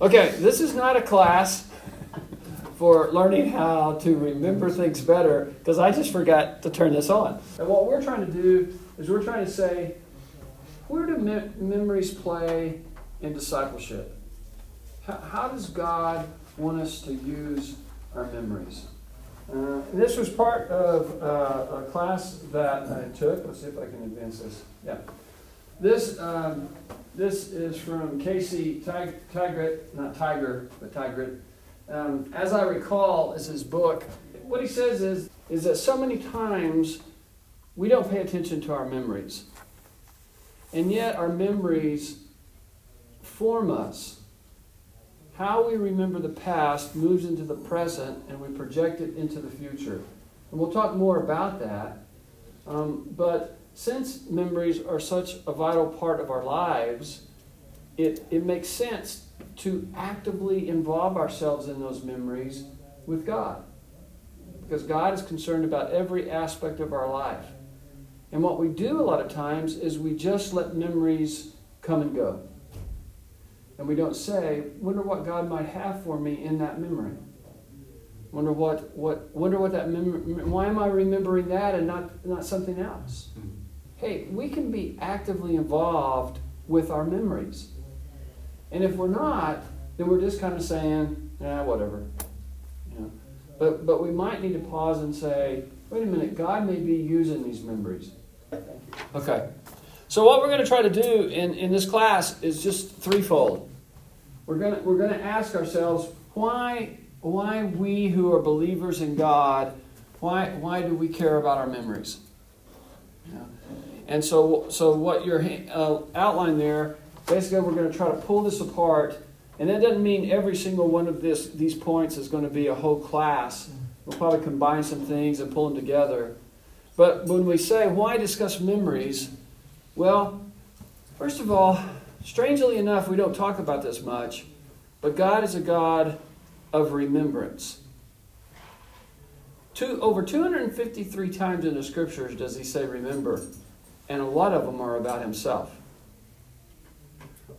Okay, this is not a class for learning how to remember things better because I just forgot to turn this on. And what we're trying to do is we're trying to say, where do me- memories play in discipleship? How, how does God want us to use our memories? Uh, this was part of uh, a class that I took. Let's see if I can advance this. Yeah. This, um, this is from Casey Tig- Tigert, not Tiger, but Tygrett. Um, as I recall, is his book. What he says is, is that so many times we don't pay attention to our memories. And yet our memories form us. How we remember the past moves into the present and we project it into the future. And we'll talk more about that. Um, but since memories are such a vital part of our lives, it, it makes sense to actively involve ourselves in those memories with God. Because God is concerned about every aspect of our life. And what we do a lot of times is we just let memories come and go. And we don't say, wonder what God might have for me in that memory. Wonder what, what wonder what that memory why am I remembering that and not, not something else? Mm-hmm. Hey, we can be actively involved with our memories. And if we're not, then we're just kind of saying, "Yeah, whatever. You know. But but we might need to pause and say, wait a minute, God may be using these memories. Okay. So what we're going to try to do in, in this class is just threefold. We're going to, we're going to ask ourselves why why we who are believers in God why why do we care about our memories? Yeah. And so so what your uh, outline there basically we're going to try to pull this apart and that doesn't mean every single one of this these points is going to be a whole class. We'll probably combine some things and pull them together. But when we say, why discuss memories? Well, first of all, strangely enough, we don't talk about this much, but God is a God of remembrance. Two, over 253 times in the scriptures does he say remember, and a lot of them are about himself.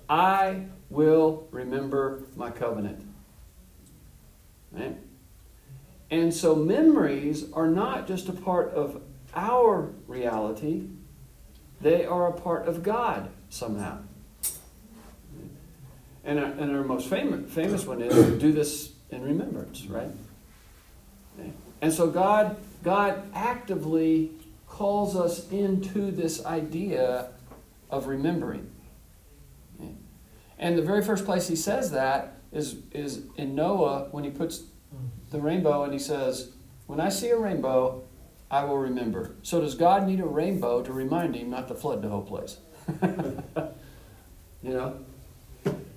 I will remember my covenant. Right? And so memories are not just a part of our reality, they are a part of God somehow. And our, and our most famous, famous one is do this in remembrance, right? And so God, God actively calls us into this idea of remembering. And the very first place he says that is, is in Noah when he puts the rainbow and he says, When I see a rainbow, I will remember. So does God need a rainbow to remind him not to flood the whole place? you know?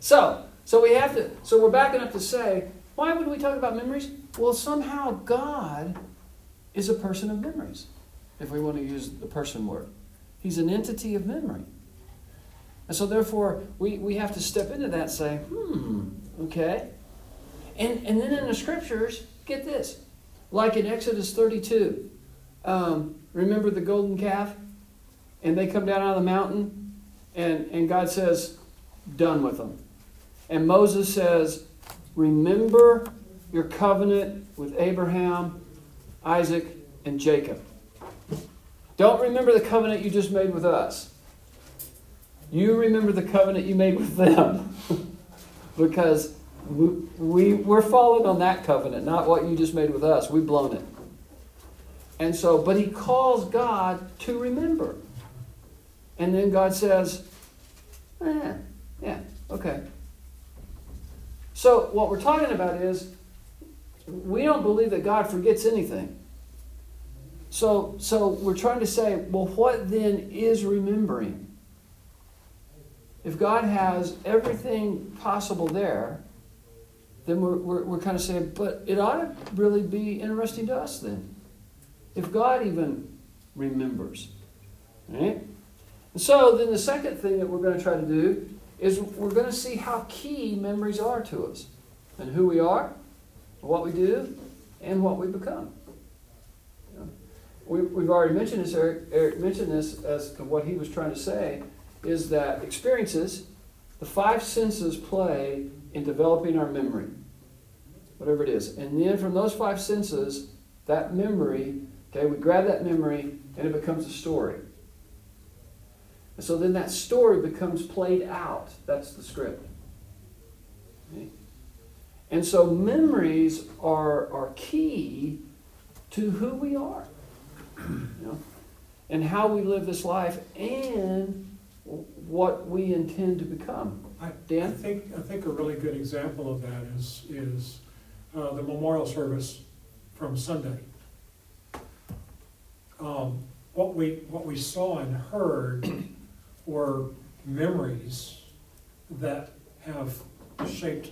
So, so we have to so we're backing up to say, why would we talk about memories? Well, somehow God is a person of memories, if we want to use the person word. He's an entity of memory. And so therefore we, we have to step into that and say, hmm, okay. And and then in the scriptures, get this. Like in Exodus 32, um, remember the golden calf? And they come down out of the mountain, and, and God says, done with them. And Moses says, remember your covenant with Abraham, Isaac, and Jacob. Don't remember the covenant you just made with us. You remember the covenant you made with them. because we, we, we're following on that covenant, not what you just made with us. We've blown it. And so, but he calls God to remember. And then God says, eh, yeah, okay. So, what we're talking about is we don't believe that God forgets anything. So, so we're trying to say, well, what then is remembering? If God has everything possible there, then we're, we're, we're kind of saying, but it ought to really be interesting to us then. If God even remembers. Right? And so then the second thing that we're going to try to do is we're going to see how key memories are to us and who we are, what we do, and what we become. We, we've already mentioned this, Eric, Eric mentioned this as to what he was trying to say, is that experiences, the five senses play in developing our memory, whatever it is. And then from those five senses, that memory, okay, we grab that memory and it becomes a story. And so then that story becomes played out. That's the script. Okay? And so memories are, are key to who we are. You know? And how we live this life and what we intend to become. I, Dan? I think, I think a really good example of that is, is uh, the memorial service from Sunday. Um, What we, what we saw and heard were memories that have shaped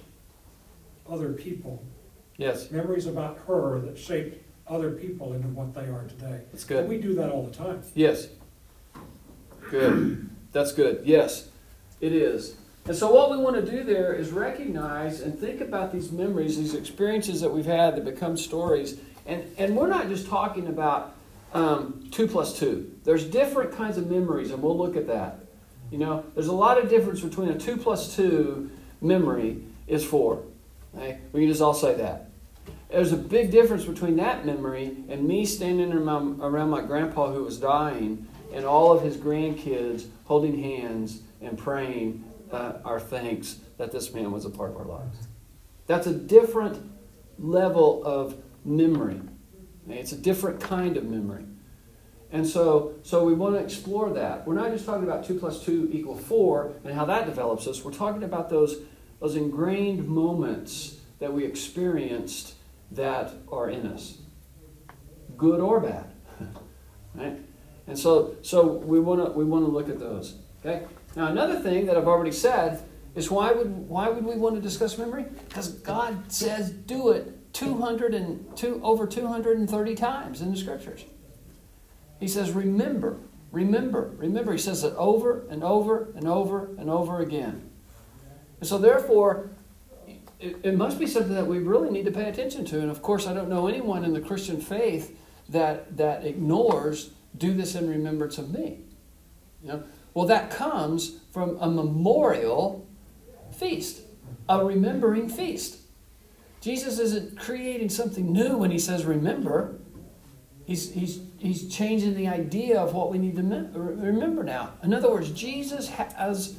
other people. Yes, Memories about her that shaped other people into what they are today. that's And good. we do that all the time. Yes. Good. That's good. Yes, it is. And so, what we want to do there is recognize and think about these memories, these experiences that we've had that become stories. And, and we're not just talking about um, two plus two. There's different kinds of memories, and we'll look at that. You know, there's a lot of difference between a two plus two memory is four. Okay? We can just all say that. There's a big difference between that memory and me standing around, around my grandpa who was dying and all of his grandkids holding hands and praying uh, our thanks that this man was a part of our lives. That's a different level of memory. It's a different kind of memory. And so, so we want to explore that. We're not just talking about 2 plus 2 equal 4 and how that develops us. We're talking about those, those ingrained moments that we experienced that are in us, good or bad. right? And so, so we want to we want to look at those. Okay. Now, another thing that I've already said is why would why would we want to discuss memory? Because God says do it 200 and two, over 230 times in the scriptures. He says remember, remember, remember. He says it over and over and over and over again. And so, therefore, it, it must be something that we really need to pay attention to. And of course, I don't know anyone in the Christian faith that that ignores do this in remembrance of me. You know? Well, that comes from a memorial feast, a remembering feast. Jesus isn't creating something new when he says remember. He's, he's, he's changing the idea of what we need to remember now. In other words, Jesus has,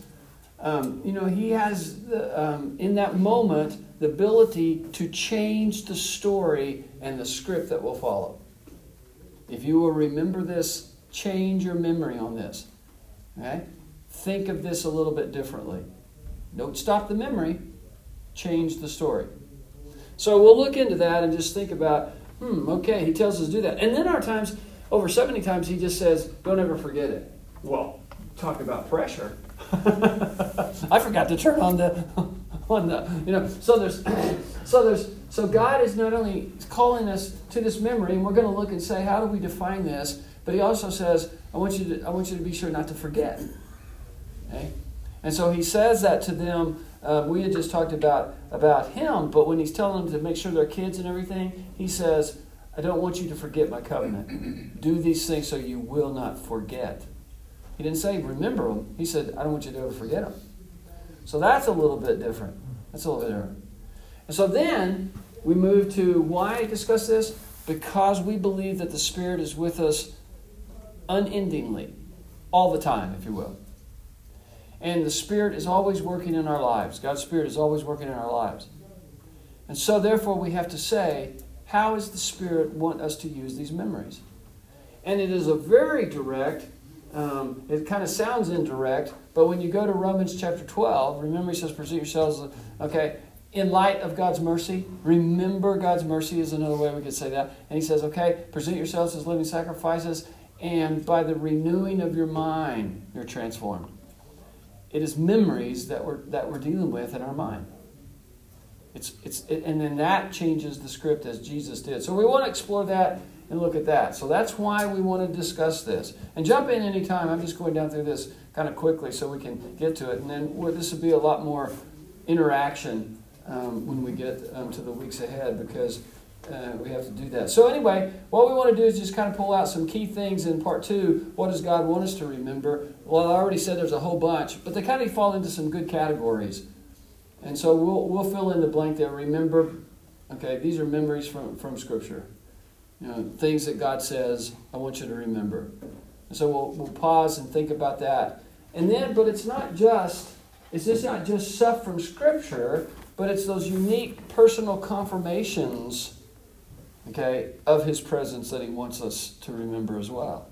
um, you know, he has the, um, in that moment the ability to change the story and the script that will follow. If you will remember this, change your memory on this. Okay? Think of this a little bit differently. Don't stop the memory, change the story. So we'll look into that and just think about, hmm, okay, he tells us to do that. And then our times, over 70 times, he just says, don't ever forget it. Well, talk about pressure. I forgot to turn on the on the you know so there's so there's so God is not only calling us to this memory and we're going to look and say how do we define this but he also says I want you to I want you to be sure not to forget okay and so he says that to them uh, we had just talked about about him but when he's telling them to make sure they're kids and everything he says I don't want you to forget my covenant do these things so you will not forget he didn't say remember them. He said, I don't want you to ever forget them. So that's a little bit different. That's a little bit different. And so then we move to why discuss this? Because we believe that the Spirit is with us unendingly, all the time, if you will. And the Spirit is always working in our lives. God's Spirit is always working in our lives. And so therefore we have to say, how does the Spirit want us to use these memories? And it is a very direct um, it kind of sounds indirect, but when you go to Romans chapter 12, remember he says, present yourselves, okay, in light of God's mercy. Remember God's mercy is another way we could say that. And he says, okay, present yourselves as living sacrifices, and by the renewing of your mind, you're transformed. It is memories that we're, that we're dealing with in our mind. It's, it's, it, and then that changes the script as Jesus did. So we want to explore that and look at that. So that's why we want to discuss this. And jump in anytime. I'm just going down through this kind of quickly so we can get to it. And then this will be a lot more interaction um, when we get um, to the weeks ahead because uh, we have to do that. So, anyway, what we want to do is just kind of pull out some key things in part two. What does God want us to remember? Well, I already said there's a whole bunch, but they kind of fall into some good categories. And so we'll, we'll fill in the blank there. Remember, okay, these are memories from, from Scripture. You know, things that God says, I want you to remember. And so we'll, we'll pause and think about that. And then, but it's not just, it's just not just stuff from Scripture, but it's those unique personal confirmations, okay, of His presence that He wants us to remember as well.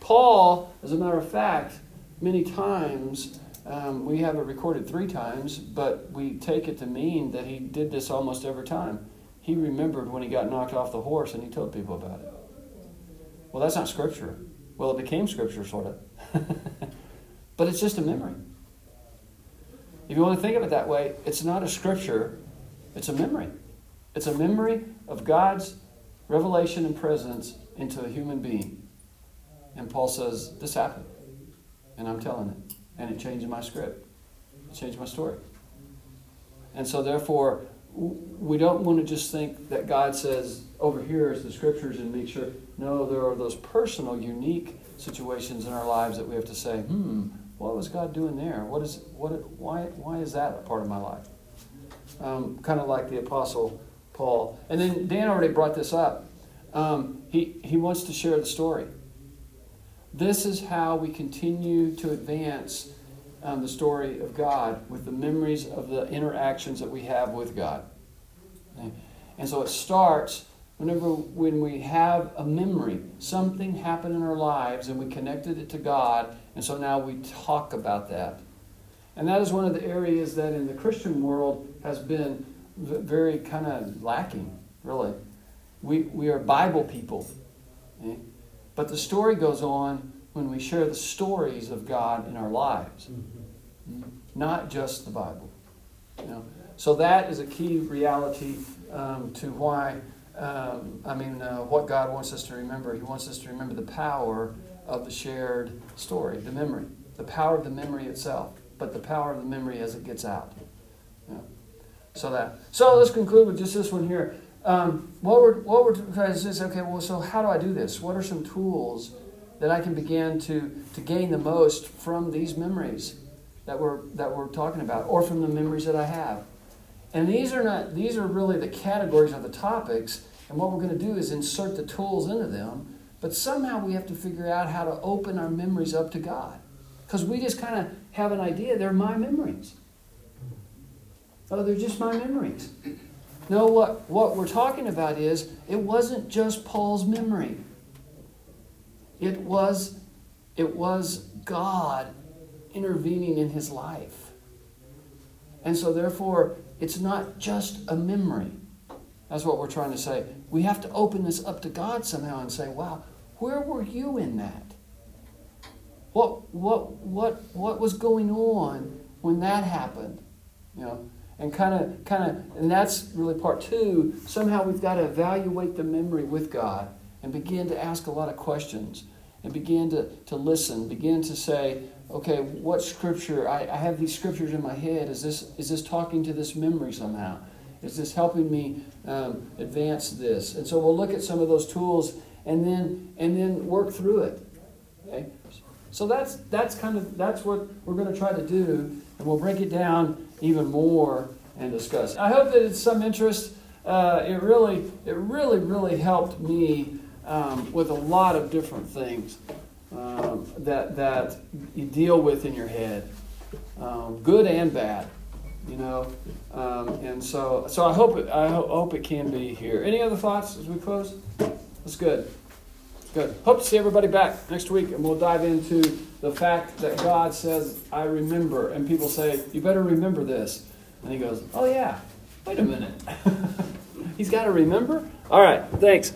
Paul, as a matter of fact, many times um, we have it recorded three times, but we take it to mean that he did this almost every time. He remembered when he got knocked off the horse and he told people about it. Well, that's not scripture. Well, it became scripture, sort of. but it's just a memory. If you want to think of it that way, it's not a scripture, it's a memory. It's a memory of God's revelation and presence into a human being. And Paul says, This happened. And I'm telling it and it changed my script. It changed my story. And so, therefore, we don't want to just think that God says, over here is the scriptures and make sure. No, there are those personal, unique situations in our lives that we have to say, hmm, what was God doing there? What is, what, why, why is that a part of my life? Um, kind of like the Apostle Paul. And then Dan already brought this up. Um, he, he wants to share the story. This is how we continue to advance um, the story of God with the memories of the interactions that we have with God. Okay? And so it starts whenever when we have a memory, something happened in our lives and we connected it to God, and so now we talk about that. And that is one of the areas that in the Christian world has been very kind of lacking, really. We, we are Bible people. Okay? But the story goes on when we share the stories of God in our lives, mm-hmm. not just the Bible. You know? So that is a key reality um, to why, um, I mean, uh, what God wants us to remember. He wants us to remember the power of the shared story, the memory, the power of the memory itself, but the power of the memory as it gets out. You know? So that. So let's conclude with just this one here. Um, what we're what we're trying to say is okay. Well, so how do I do this? What are some tools that I can begin to to gain the most from these memories that we're that we're talking about, or from the memories that I have? And these are not these are really the categories of the topics. And what we're going to do is insert the tools into them. But somehow we have to figure out how to open our memories up to God, because we just kind of have an idea they're my memories. Oh, they're just my memories. No, what, what we're talking about is it wasn't just Paul's memory. It was, it was God intervening in his life. And so, therefore, it's not just a memory. That's what we're trying to say. We have to open this up to God somehow and say, wow, where were you in that? What, what, what, what was going on when that happened? You know, and kind of kind of and that's really part two. Somehow we've got to evaluate the memory with god and begin to ask a lot of questions and begin to, to listen begin to say okay what scripture I, I have these scriptures in my head. Is this is this talking to this memory somehow? Is this helping me um, advance this? And so we'll look at some of those tools and then and then work through it. Okay? So that's that's kind of that's what we're going to try to do. And we'll break it down even more and discuss. I hope that it's some interest. Uh, it really, it really, really helped me um, with a lot of different things um, that that you deal with in your head, um, good and bad. You know, um, and so so I hope it, I hope it can be here. Any other thoughts as we close? That's good. Good. Hope to see everybody back next week, and we'll dive into the fact that God says, I remember. And people say, You better remember this. And he goes, Oh, yeah. Wait a minute. He's got to remember? All right. Thanks.